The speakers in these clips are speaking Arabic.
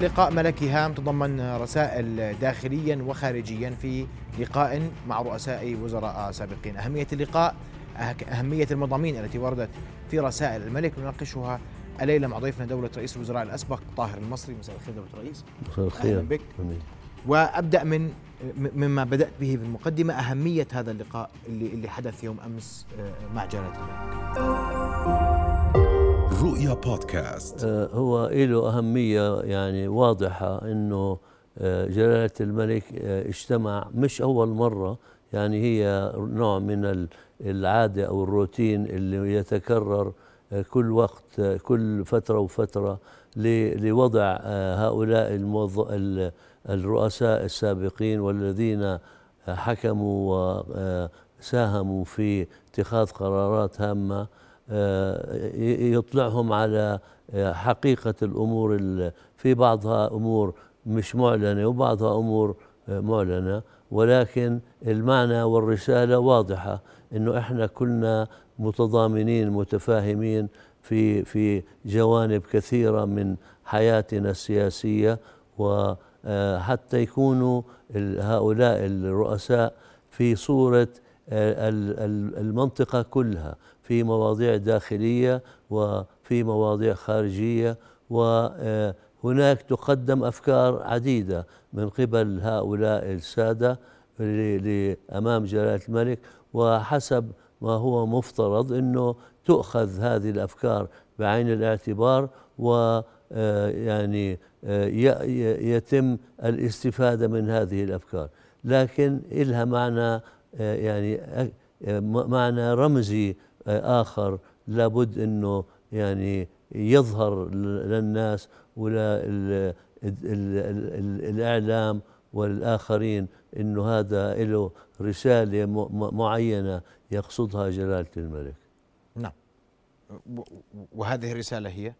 لقاء ملكي هام تضمن رسائل داخليا وخارجيا في لقاء مع رؤساء وزراء سابقين. أهمية اللقاء أهمية المضامين التي وردت في رسائل الملك. نناقشها الليلة مع ضيفنا دولة رئيس الوزراء الأسبق طاهر المصري. مساء الخير دولة الرئيس مساء الخير. أهلا بك. وأبدأ من مما بدأت به في المقدمة أهمية هذا اللقاء اللي اللي حدث يوم أمس آه، مع جلالة الملك. رؤيا بودكاست. آه، هو له أهمية يعني واضحة أنه آه، جلالة الملك اجتمع مش أول مرة. يعني هي نوع من العادة أو الروتين اللي يتكرر كل وقت كل فترة وفترة لوضع هؤلاء الرؤساء السابقين والذين حكموا وساهموا في اتخاذ قرارات هامة. يطلعهم على حقيقة الأمور في بعضها أمور مش معلنة وبعضها أمور معلنة ولكن المعنى والرسالة واضحة إنه إحنا كلنا متضامنين متفاهمين في في جوانب كثيرة من حياتنا السياسية وحتى يكونوا هؤلاء الرؤساء في صورة المنطقة كلها. في مواضيع داخلية وفي مواضيع خارجية وهناك تقدم أفكار عديدة من قبل هؤلاء السادة أمام جلالة الملك وحسب ما هو مفترض أنه تؤخذ هذه الأفكار بعين الاعتبار و آه، يعني آه، يتم الاستفادة من هذه الأفكار. لكن إلها معنى آه، يعني معنى رمزي آخر لابد أنه يعني يظهر للناس وللإعلام والآخرين أنه هذا له رسالة معينة يقصدها جلالة الملك. نعم. وهذه الرسالة هي؟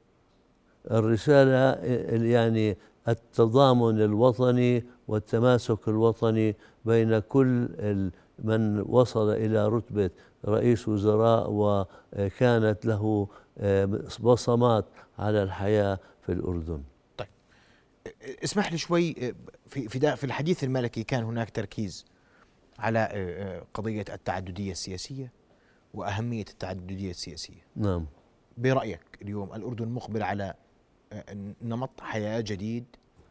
الرسالة يعني التضامن الوطني والتماسك الوطني بين كل من وصل إلى رتبة رئيس وزراء وكانت له بصمات على الحياة في الأردن. طيب. اسمح لي شوي في في في الحديث الملكي كان هناك تركيز على قضية التعددية السياسية وأهمية التعددية السياسية. نعم. برأيك اليوم الأردن مقبل على نمط حياة جديد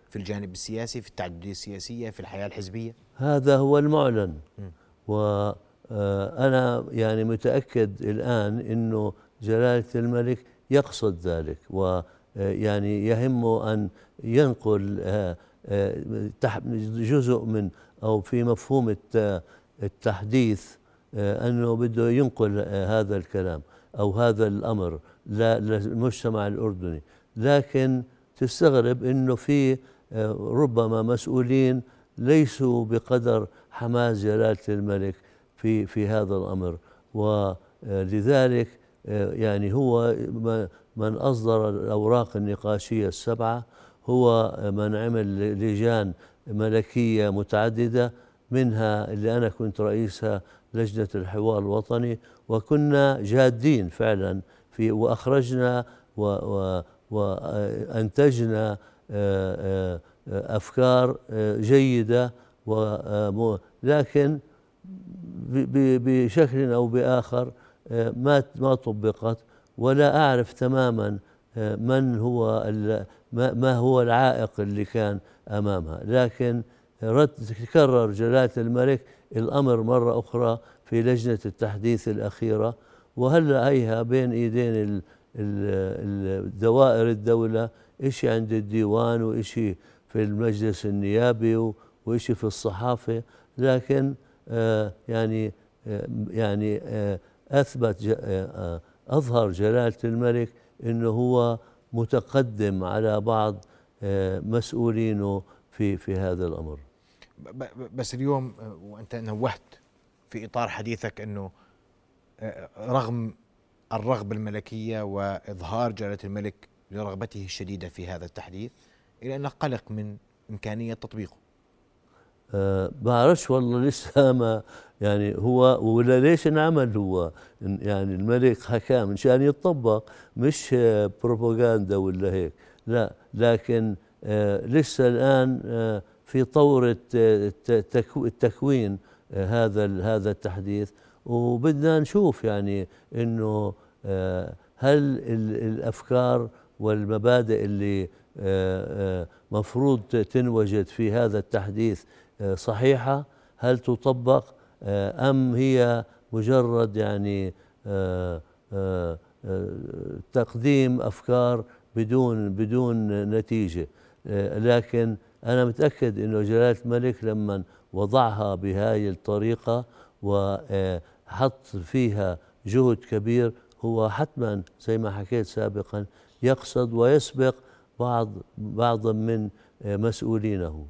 في الجانب السياسي في التعددية السياسية في الحياة الحزبية؟ هذا هو المعلن. وأنا آه، يعني متأكد الآن أنه جلالة الملك يقصد ذلك ويعني يهمه أن ينقل آه، آه، جزء من أو في مفهوم التحديث أنه بده ينقل هذا الكلام أو هذا الأمر للمجتمع الأردني. لكن تستغرب إنه في آه، ربما مسؤولين ليسوا بقدر حماس جلالة الملك. في في هذا الأمر. ولذلك آه، يعني هو من أصدر الأوراق النقاشية السبعة هو من عمل لجان ملكية متعددة منها اللي أنا كنت رئيسها لجنة الحوار الوطني وكنا جادين فعلا في وأخرجنا و, و وأنتجنا آه، آه، أفكار آه، جيدة لكن بشكل أو بآخر ما ما طبقت ولا أعرف تماما من هو ما هو العائق اللي كان أمامها. لكن رد تكرر جلالة الملك الأمر مرة أخرى في لجنة التحديث الأخيرة وهلا هيها بين إيدين دوائر الدولة؟ إشي عند الديوان وإشي في المجلس النيابي وإشي في الصحافة. لكن آه يعني آه يعني آه أثبت آه، أظهر جلالة الملك أنه هو متقدم على بعض مسؤولينه في في هذا الأمر. بس اليوم وأنت نوهت في إطار حديثك أنه رغم الرغبة الملكية وإظهار جلالة الملك لرغبته الشديدة في هذا التحديث إلى أنه قلق من إمكانية تطبيقه. بعرفش والله لسه ما يعني هو ولا ليش انعمل هو؟ يعني الملك حكاه مشان يتطبق مش بروباغندا ولا هيك. لا لكن لسه الآن في طور التكوين هذا هذا التحديث. وبدنا نشوف يعني إنه هل الأفكار والمبادئ اللي مفروض تنوجد في هذا التحديث صحيحة؟ هل تطبق؟ أم هي مجرد يعني تقديم أفكار بدون بدون نتيجة؟ لكن أنا متأكد إنه جلالة الملك لما وضعها بهذه الطريقة وحط فيها جهد كبير هو حتما زي ما حكيت سابقا يقصد ويسبق بعض بعضا من مسؤولينه.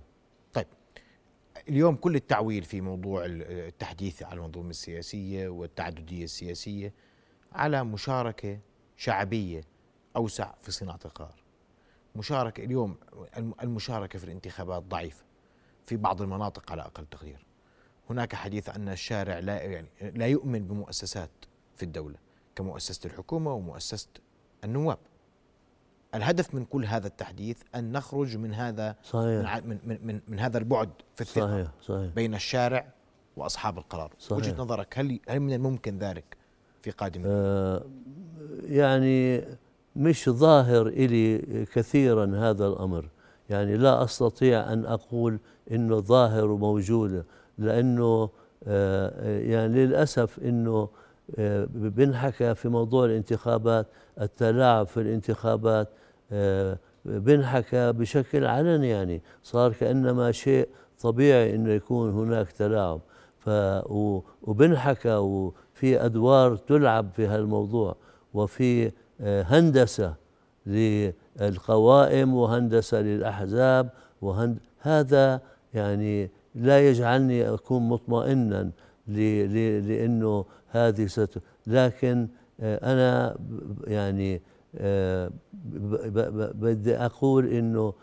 اليوم كل التعويل في موضوع التحديث على المنظومة السياسية والتعددية السياسية على مشاركة شعبية أوسع في صناعة القرار. مشاركة اليوم المشاركة في الانتخابات ضعيفة في بعض المناطق على أقل تقدير. هناك حديث أن الشارع لا يعني لا يؤمن بمؤسسات في الدولة كمؤسسة الحكومة ومؤسسة النواب. الهدف من كل هذا التحديث أن نخرج من هذا صحيح. من, من, من, من هذا البعد في الثقة صحيح. صحيح. بين الشارع وأصحاب القرار صحيح. وجهة نظرك هل هل من الممكن ذلك في قادم آه يعني مش ظاهر إلي كثيرا هذا الأمر يعني لا أستطيع أن أقول إنه ظاهر وموجود لأنه آه يعني للأسف إنه آه بنحكى في موضوع الانتخابات التلاعب في الانتخابات بنحكى بشكل علني يعني. صار كأنما شيء طبيعي إنه يكون هناك تلاعب. ف وبنحكى وفي أدوار تلعب في هالموضوع. وفي هندسة للقوائم وهندسة للأحزاب وهند. هذا يعني لا يجعلني أكون مطمئنا لأنه هذه ست. لكن أنا يعني بدي أقول إنه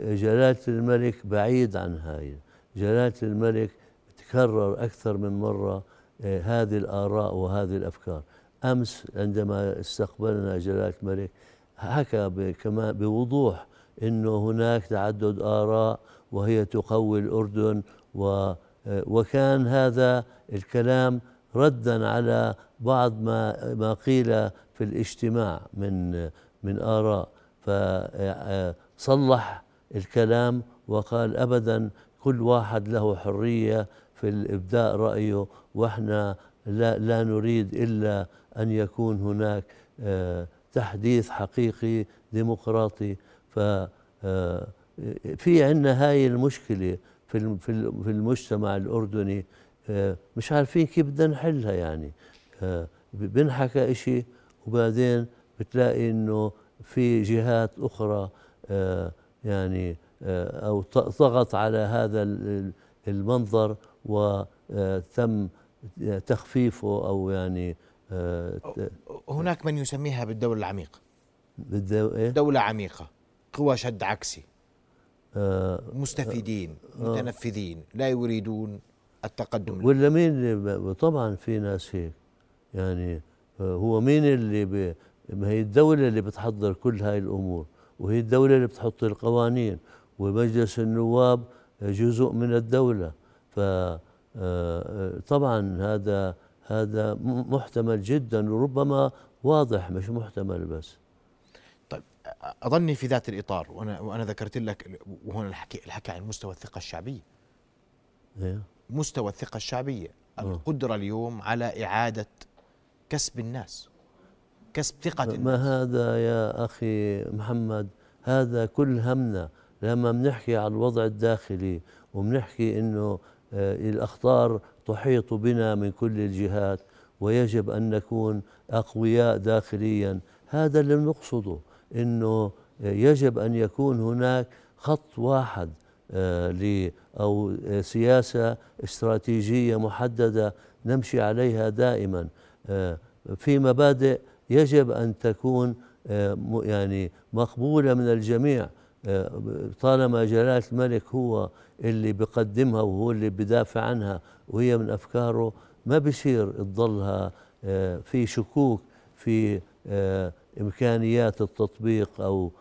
جلالة الملك بعيد عن هاي. جلالة الملك تكرر أكثر من مرة هذه الآراء وهذه الأفكار. أمس عندما استقبلنا جلالة الملك حكى كمان بوضوح إنه هناك تعدد آراء وهي تقوي الأردن و وكان هذا الكلام ردا على بعض ما ما قيل في الاجتماع من من آراء فصلح الكلام وقال ابدا كل واحد له حرية في الإبداء رأيه وإحنا لا لا نريد إلا أن يكون هناك تحديث حقيقي ديمقراطي. ف في عندنا هاي المشكلة في في المجتمع الأردني مش عارفين كيف بدنا نحلها يعني. بنحكى إشي وبعدين بتلاقي إنه في جهات أخرى يعني أو ضغط على هذا المنظر وتم تخفيفه أو يعني هناك من يسميها بالدولة العميقة بالدو... إيه؟ دولة عميقة قوى شد عكسي آه مستفيدين آه متنفذين لا يريدون التقدم ولا مين اللي طبعا في ناس هيك يعني هو مين اللي. ما هي الدولة اللي بتحضر كل هاي الأمور وهي الدولة اللي بتحط القوانين ومجلس النواب جزء من الدولة. ف طبعا هذا هذا محتمل جدا وربما واضح مش محتمل بس. طيب أظني في ذات الإطار وأنا وأنا ذكرت لك وهنا الحكي الحكي عن مستوى الثقة الشعبية. إيه؟ مستوى الثقة الشعبية القدرة اليوم على إعادة كسب الناس. كسب الناس ما هذا يا أخي محمد؟ هذا كل همنا. لما بنحكي على الوضع الداخلي وبنحكي إنه الأخطار تحيط بنا من كل الجهات ويجب أن نكون أقوياء داخليا هذا اللي نقصده إنه يجب أن يكون هناك خط واحد أو سياسة استراتيجية محددة نمشي عليها دائما في مبادئ يجب أن تكون يعني مقبولة من الجميع. طالما جلالة الملك هو اللي بقدمها وهو اللي بدافع عنها وهي من أفكاره ما بصير تضلها في شكوك في إمكانيات التطبيق أو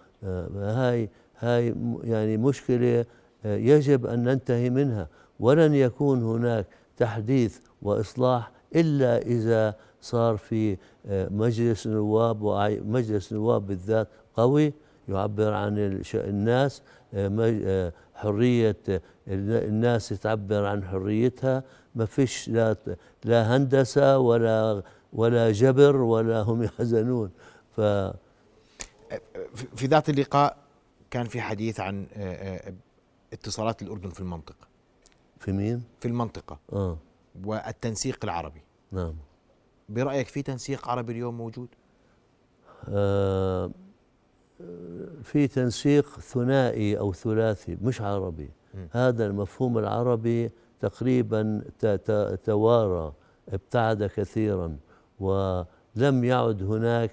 هاي هاي يعني مشكلة آه، يجب أن ننتهي منها. ولن يكون هناك تحديث وإصلاح إلا إذا صار في آه، مجلس نواب ومجلس نواب بالذات قوي يعبر عن الناس آه، حرية الناس تعبر عن حريتها. ما فيش لا لا هندسة ولا ولا جبر ولا هم يحزنون. ف في ذات اللقاء كان في حديث عن اتصالات الأردن في المنطقة. في مين؟ في المنطقة. آه. والتنسيق العربي. نعم. برأيك في تنسيق عربي اليوم موجود؟ آه في تنسيق ثنائي أو ثلاثي مش عربي م. هذا المفهوم العربي تقريبا توارى ابتعد كثيرا ولم يعد هناك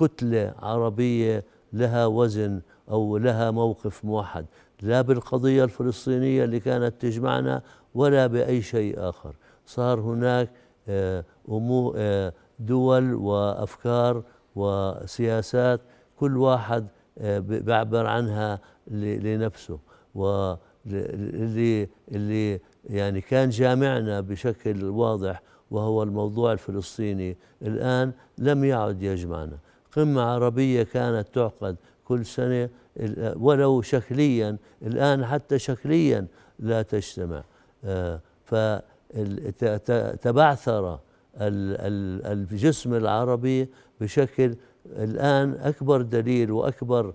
كتلة عربية لها وزن أو لها موقف موحد لا بالقضية الفلسطينية اللي كانت تجمعنا ولا بأي شيء آخر صار هناك دول وأفكار وسياسات كل واحد آه، بيعبر عنها لنفسه واللي اللي يعني كان جامعنا بشكل واضح وهو الموضوع الفلسطيني الآن لم يعد يجمعنا. قمة عربية كانت تعقد كل سنة ولو شكليا الآن حتى شكليا لا تجتمع. آه، فتبعثر الجسم العربي بشكل الآن أكبر دليل وأكبر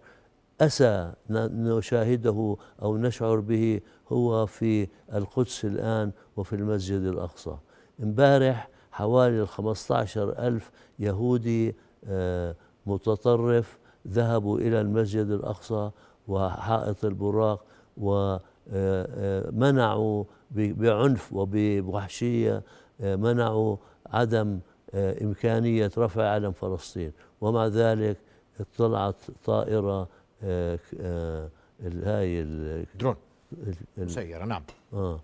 أسى نشاهده أو نشعر به هو في القدس الآن وفي المسجد الأقصى. امبارح حوالي الخمسة عشر ألف يهودي آه، متطرف ذهبوا إلى المسجد الأقصى وحائط البراق ومنعوا بعنف وبوحشية منعوا عدم إمكانية رفع علم فلسطين. ومع ذلك اطلعت طائرة هاي الدرون مسيرة نعم. آه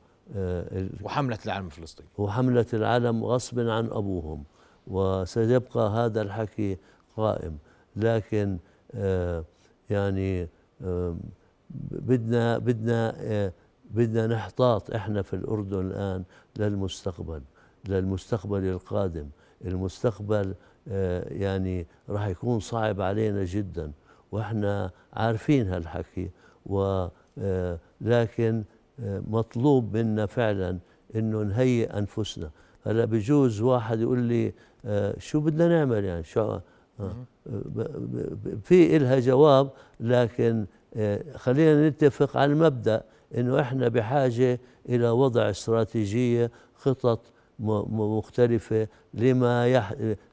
وحملت العلم الفلسطيني وحملت العلم غصبا عن أبوهم. وسيبقى هذا الحكي قائم. لكن آه، يعني آه، بدنا بدنا آه، بدنا نحتاط إحنا في الأردن الآن للمستقبل للمستقبل القادم. المستقبل يعني راح يكون صعب علينا جدا وإحنا عارفين هالحكي ولكن مطلوب منا فعلا إنه نهيئ أنفسنا. هلأ بجوز واحد يقول لي شو بدنا نعمل يعني؟ شو في إلها جواب لكن آه، خلينا نتفق على المبدأ إنه إحنا بحاجة إلى وضع استراتيجية خطط مختلفة لما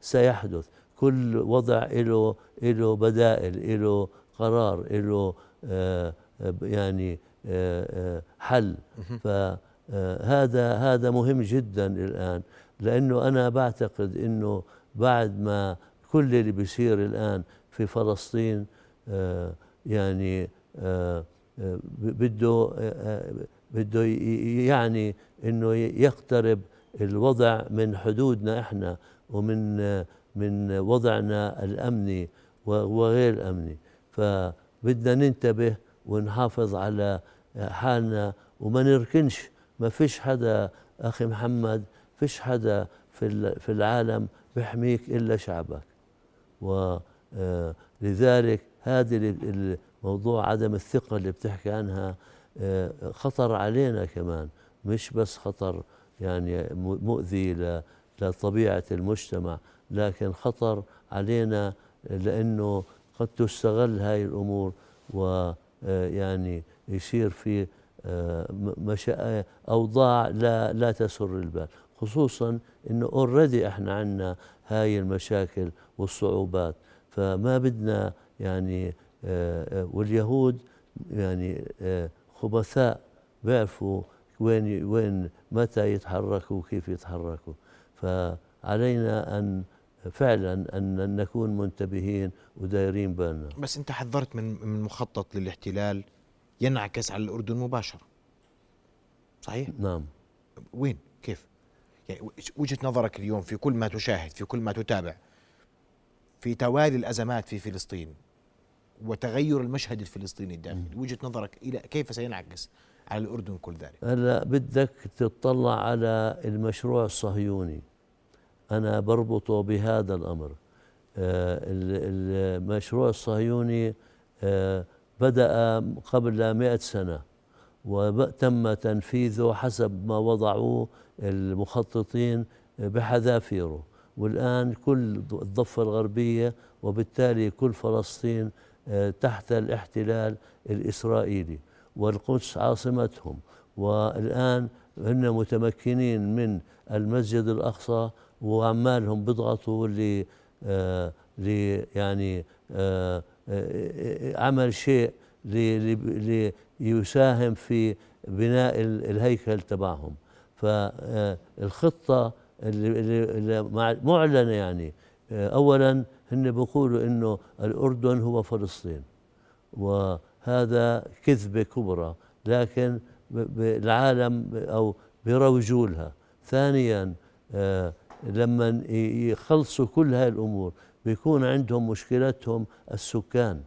سيحدث. كل وضع له له بدائل له قرار له آه، يعني آه، حل. فهذا هذا مهم جدا الآن لأنه أنا بعتقد إنه بعد ما كل اللي بيصير الآن في فلسطين آه يعني آه, آه، بده آه، بده يعني إنه يقترب الوضع من حدودنا إحنا ومن من وضعنا الأمني وغير الأمني. فبدنا ننتبه ونحافظ على حالنا وما نركنش. ما فيش حدا أخي محمد فيش حدا في في العالم بيحميك إلا شعبك. ولذلك هذه الموضوع عدم الثقة اللي بتحكي عنها آه، خطر علينا كمان. مش بس خطر يعني مؤذي لطبيعة المجتمع لكن خطر علينا لأنه قد تستغل هاي الأمور ويعني آه، يصير في آه، أوضاع لا لا تسر البال. خصوصا إنه اوريدي إحنا عندنا هاي المشاكل والصعوبات. فما بدنا يعني آه، آه، واليهود يعني آه، خبثاء بيعرفوا وين وين متى يتحركوا وكيف يتحركوا. فعلينا أن فعلا أن نكون منتبهين ودايرين بالنا. بس أنت حذرت من من مخطط للاحتلال ينعكس على الأردن مباشرة. صحيح؟ نعم. وين؟ كيف؟ يعني وجهة نظرك اليوم في كل ما تشاهد في كل ما تتابع في توالي الأزمات في فلسطين وتغير المشهد الفلسطيني الداخلي. وجهة نظرك إلى كيف سينعكس على الأردن كل ذلك؟ هلا بدك تطلع على المشروع الصهيوني. أنا بربطه بهذا الأمر. آه، المشروع الصهيوني آه، بدأ قبل مئة سنة وتم تنفيذه حسب ما وضعوه المخططين بحذافيره. والآن كل الضفة الغربية وبالتالي كل فلسطين تحت الاحتلال الإسرائيلي والقدس عاصمتهم. والآن هن متمكنين من المسجد الأقصى وعمالهم بيضغطوا ل آه، يعني آه، عمل شيء ليساهم في بناء الهيكل تبعهم. فالخطة اللي معلنة يعني. أولا هن بيقولوا إنه الأردن هو فلسطين وهذا كذبة كبرى لكن العالم أو بيروجوا لها. ثانيا آه، لما يخلصوا كل هاي الأمور بيكون عندهم مشكلتهم السكان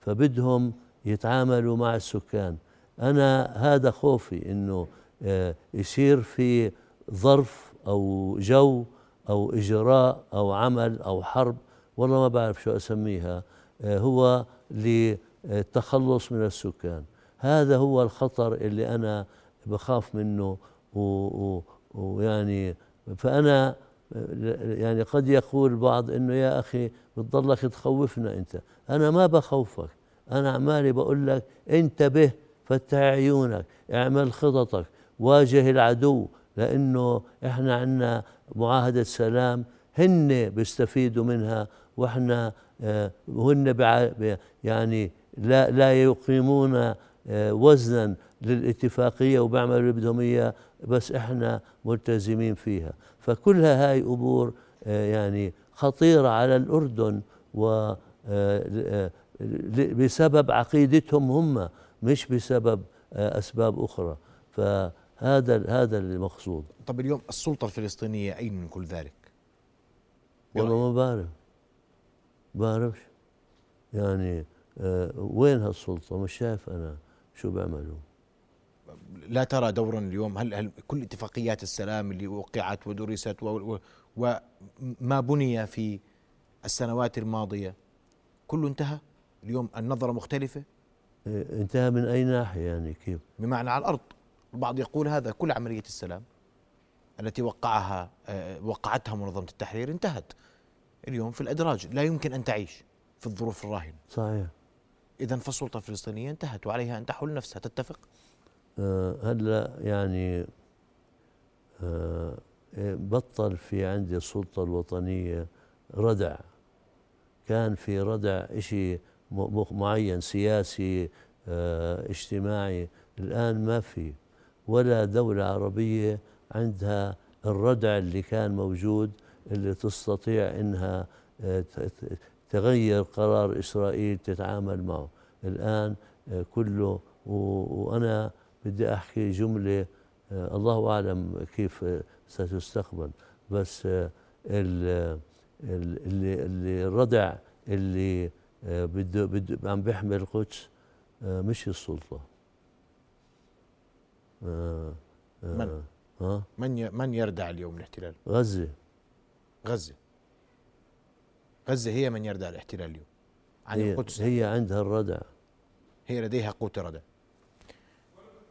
فبدهم يتعاملوا مع السكان. أنا هذا خوفي إنه آه، يصير في ظرف أو جو أو إجراء أو عمل أو حرب والله ما بعرف شو أسميها. آه، هو للتخلص من السكان. هذا هو الخطر اللي أنا بخاف منه ويعني فأنا يعني قد يقول البعض إنه يا أخي بتضلك تخوفنا أنت. أنا ما بخوفك. أنا عمالي بقول لك انتبه فتح عيونك اعمل خططك واجه العدو لأنه إحنا عندنا معاهدة سلام هن بيستفيدوا منها وإحنا آه، هن يعني لا لا يقيمون آه، وزنا للاتفاقية وبيعملوا اللي بدهم اياه بس إحنا ملتزمين فيها. فكلها هاي أمور آه، يعني خطيرة على الأردن و بسبب عقيدتهم هم مش بسبب أسباب أخرى. فهذا هذا المقصود. طب اليوم السلطة الفلسطينية أين من كل ذلك؟ والله ما بعرف بعرفش. يعني آه وين هالسلطة؟ مش شايف أنا شو بيعملوا لا ترى دورا اليوم هل, هل كل اتفاقيات السلام اللي وقعت ودرست وما بني في السنوات الماضية كله انتهى؟ اليوم النظرة مختلفة؟ آه، انتهى من أي ناحية يعني؟ كيف؟ بمعنى على الأرض. البعض يقول هذا كل عملية السلام التي وقعها آه، وقعتها منظمة التحرير انتهت. اليوم في الأدراج. لا يمكن أن تعيش في الظروف الراهنة. صحيح. إذا فالسلطة الفلسطينية انتهت وعليها أن تحل نفسها. تتفق؟ آه هلا يعني آه بطل في عندي السلطة الوطنية ردع. كان في ردع شيء معين سياسي آه اجتماعي. الآن ما في. ولا دولة عربية عندها الردع اللي كان موجود اللي تستطيع إنها آه، تغير قرار إسرائيل تتعامل معه. الآن آه، كله وأنا بدي أحكي جملة آه، الله أعلم كيف ستستقبل. بس اللي, اللي الردع اللي بده بده عم بيحمل القدس مش السلطة. من؟ ها من من يردع اليوم الاحتلال؟ غزة. غزة. غزة هي من يردع الاحتلال اليوم. عن هي القدس. هي عندها الردع. هي لديها قوت ردع.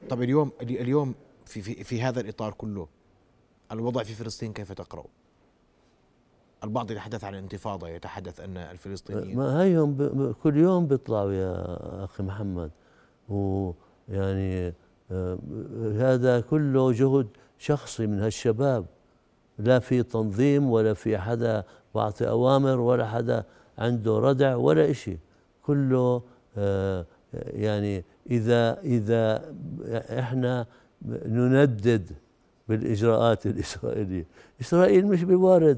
طب اليوم اليوم في في في هذا الإطار كله الوضع في فلسطين كيف تقرأ؟ البعض يتحدث عن الانتفاضة يتحدث أن الفلسطينيين ما هيهم كل يوم بيطلعوا يا أخي محمد. ويعني آه، هذا كله جهد شخصي من هالشباب. لا في تنظيم ولا في حدا بعطي أوامر ولا حدا عنده ردع ولا إشي. كله آه يعني إذا إذا إحنا نندد بالإجراءات الإسرائيلية. إسرائيل مش بوارد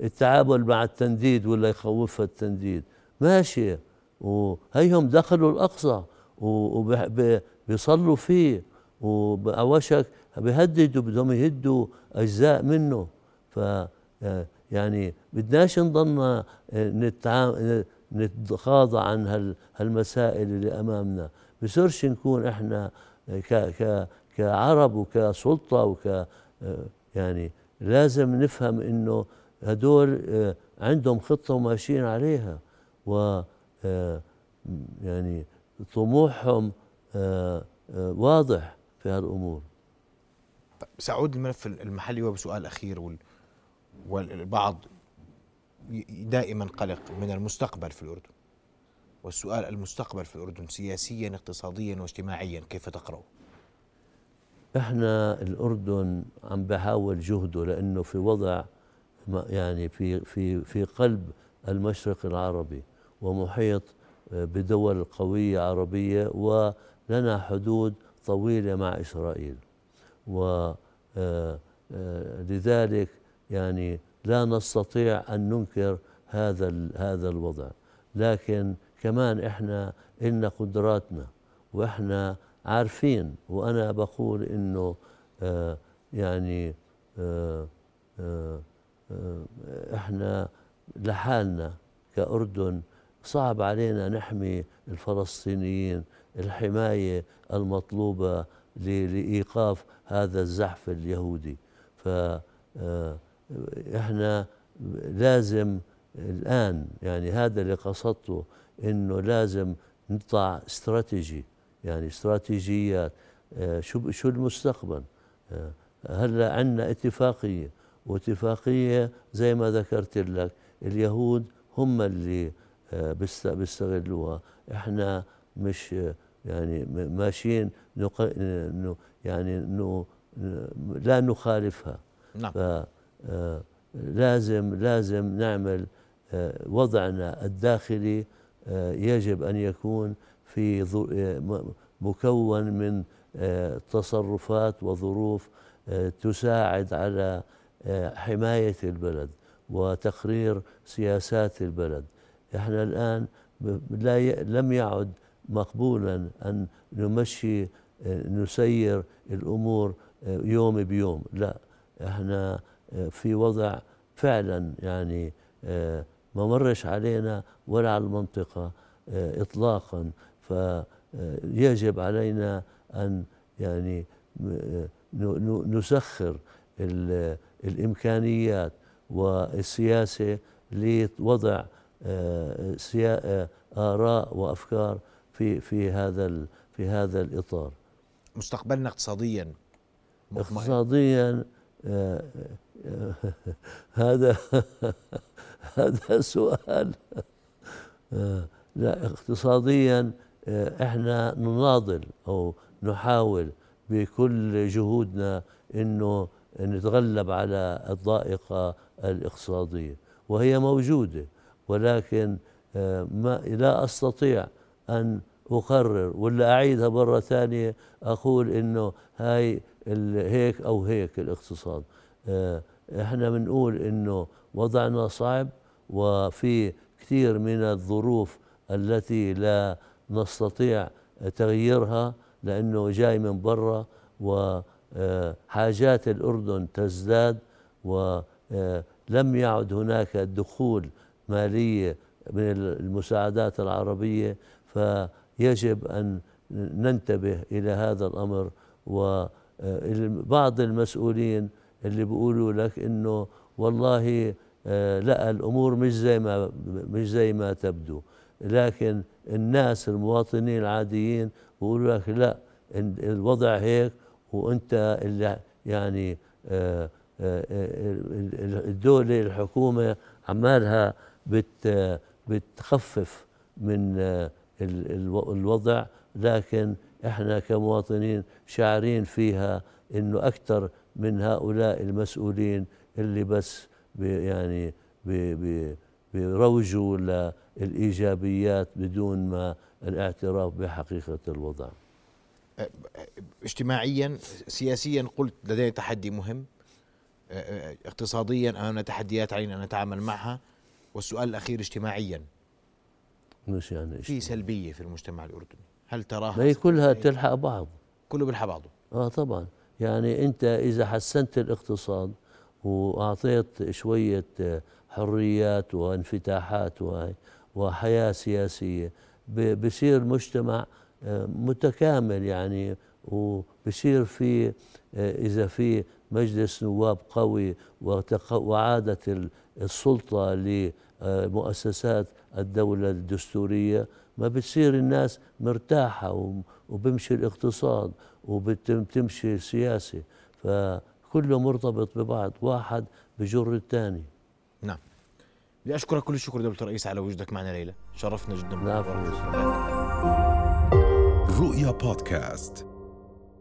التعامل مع التنديد ولا يخوفها التنديد. ماشي. وهيهم دخلوا الأقصى وبيصلوا فيه. وعوشك بيهددوا بدهم يهدوا أجزاء منه. ف يعني بدناش نضلنا نتغاضى عن هالمسائل اللي أمامنا. بصيرش نكون إحنا ك ك كعرب وكسلطة وك يعني لازم نفهم إنه هدول عندهم خطة وماشيين عليها. و يعني طموحهم واضح في هالأمور. سأعود للملف المحلي وبسؤال أخير والبعض دائما قلق من المستقبل في الأردن والسؤال المستقبل في الأردن سياسيا اقتصاديا واجتماعيا كيف تقرأه؟ إحنا الأردن عم بحاول جهده لأنه في وضع يعني في في في قلب المشرق العربي ومحيط آه، بدول قوية عربية ولنا حدود طويلة مع إسرائيل ولذلك آه، آه، يعني لا نستطيع أن ننكر هذا هذا الوضع. لكن كمان إحنا إلنا قدراتنا وإحنا عارفين وأنا بقول إنه آه يعني إحنا لحالنا كأردن صعب علينا نحمي الفلسطينيين الحماية المطلوبة لإيقاف هذا الزحف اليهودي. ف آه، إحنا لازم الآن يعني هذا اللي قصدته إنه لازم نطلع استراتيجي يعني استراتيجيات. آه، شو شو المستقبل؟ آه، هلأ عندنا اتفاقية واتفاقية زي ما ذكرت لك اليهود هم اللي بيستغلوها. إحنا مش يعني ماشيين يعني لا نخالفها. نعم. لازم لازم نعمل آه، وضعنا الداخلي آه، يجب أن يكون في آه، مكون من تصرفات وظروف تساعد على حماية البلد وتقرير سياسات البلد. إحنا الآن لا لم يعد مقبولا أن نمشي نسير الأمور يوم بيوم. لا إحنا في وضع فعلا يعني آه، ما مرش علينا ولا على المنطقة آه، إطلاقا. فيجب علينا أن يعني نسخر الإمكانيات والسياسة لوضع آه، آراء وأفكار في في هذا في هذا الإطار. مستقبلنا اقتصاديا. اقتصاديا هذا هذا سؤال. لا اقتصاديا إحنا نناضل أو نحاول بكل جهودنا إنه نتغلب على الضائقة الاقتصادية وهي موجودة ولكن ما لا أستطيع أن أقرر ولا أعيدها مرة ثانية أقول إنه هاي هيك أو هيك الاقتصاد. آه، إحنا بنقول إنه وضعنا صعب وفي كثير من الظروف التي لا نستطيع تغييرها لأنه جاي من برا وحاجات الأردن تزداد ولم يعد هناك دخول مالية من المساعدات العربية. فيجب أن ننتبه إلى هذا الأمر وبعض المسؤولين اللي بيقولوا لك إنه والله آه لا الأمور مش زي ما مش زي ما تبدو. لكن الناس المواطنين العاديين بيقولوا لك لا الوضع هيك وأنت اللي يعني آه آه, آه، الدولة الحكومة عمالها بت بتخفف من آه، الوضع لكن إحنا كمواطنين شاعرين فيها إنه أكثر من هؤلاء المسؤولين اللي بس بي يعني بي بيروجوا للإيجابيات بدون ما الاعتراف بحقيقة الوضع. اجتماعيا سياسيا قلت لدينا تحدي مهم. اقتصاديا امامنا تحديات علينا ان نتعامل معها. والسؤال الأخير اجتماعيا. مش يعني في سلبية في المجتمع الأردني. هل تراها؟ ما هي كلها تلحق بعض. كله بيلحق بعضه. آه طبعا. يعني أنت إذا حسنت الاقتصاد وأعطيت شوية حريات وانفتاحات وهي وحياة سياسية بصير مجتمع آه، متكامل يعني وبصير في آه، إذا في مجلس نواب قوي وعادت السلطة لمؤسسات الدولة الدستورية ما بتصير الناس مرتاحة وبمشي الاقتصاد وبتمشي السياسة فكله مرتبط ببعض واحد بجر الثاني. نعم. بدي أشكرك كل الشكر دكتور رئيس على وجودك معنا ليلى. شرفنا جدا نعم رؤيا بودكاست.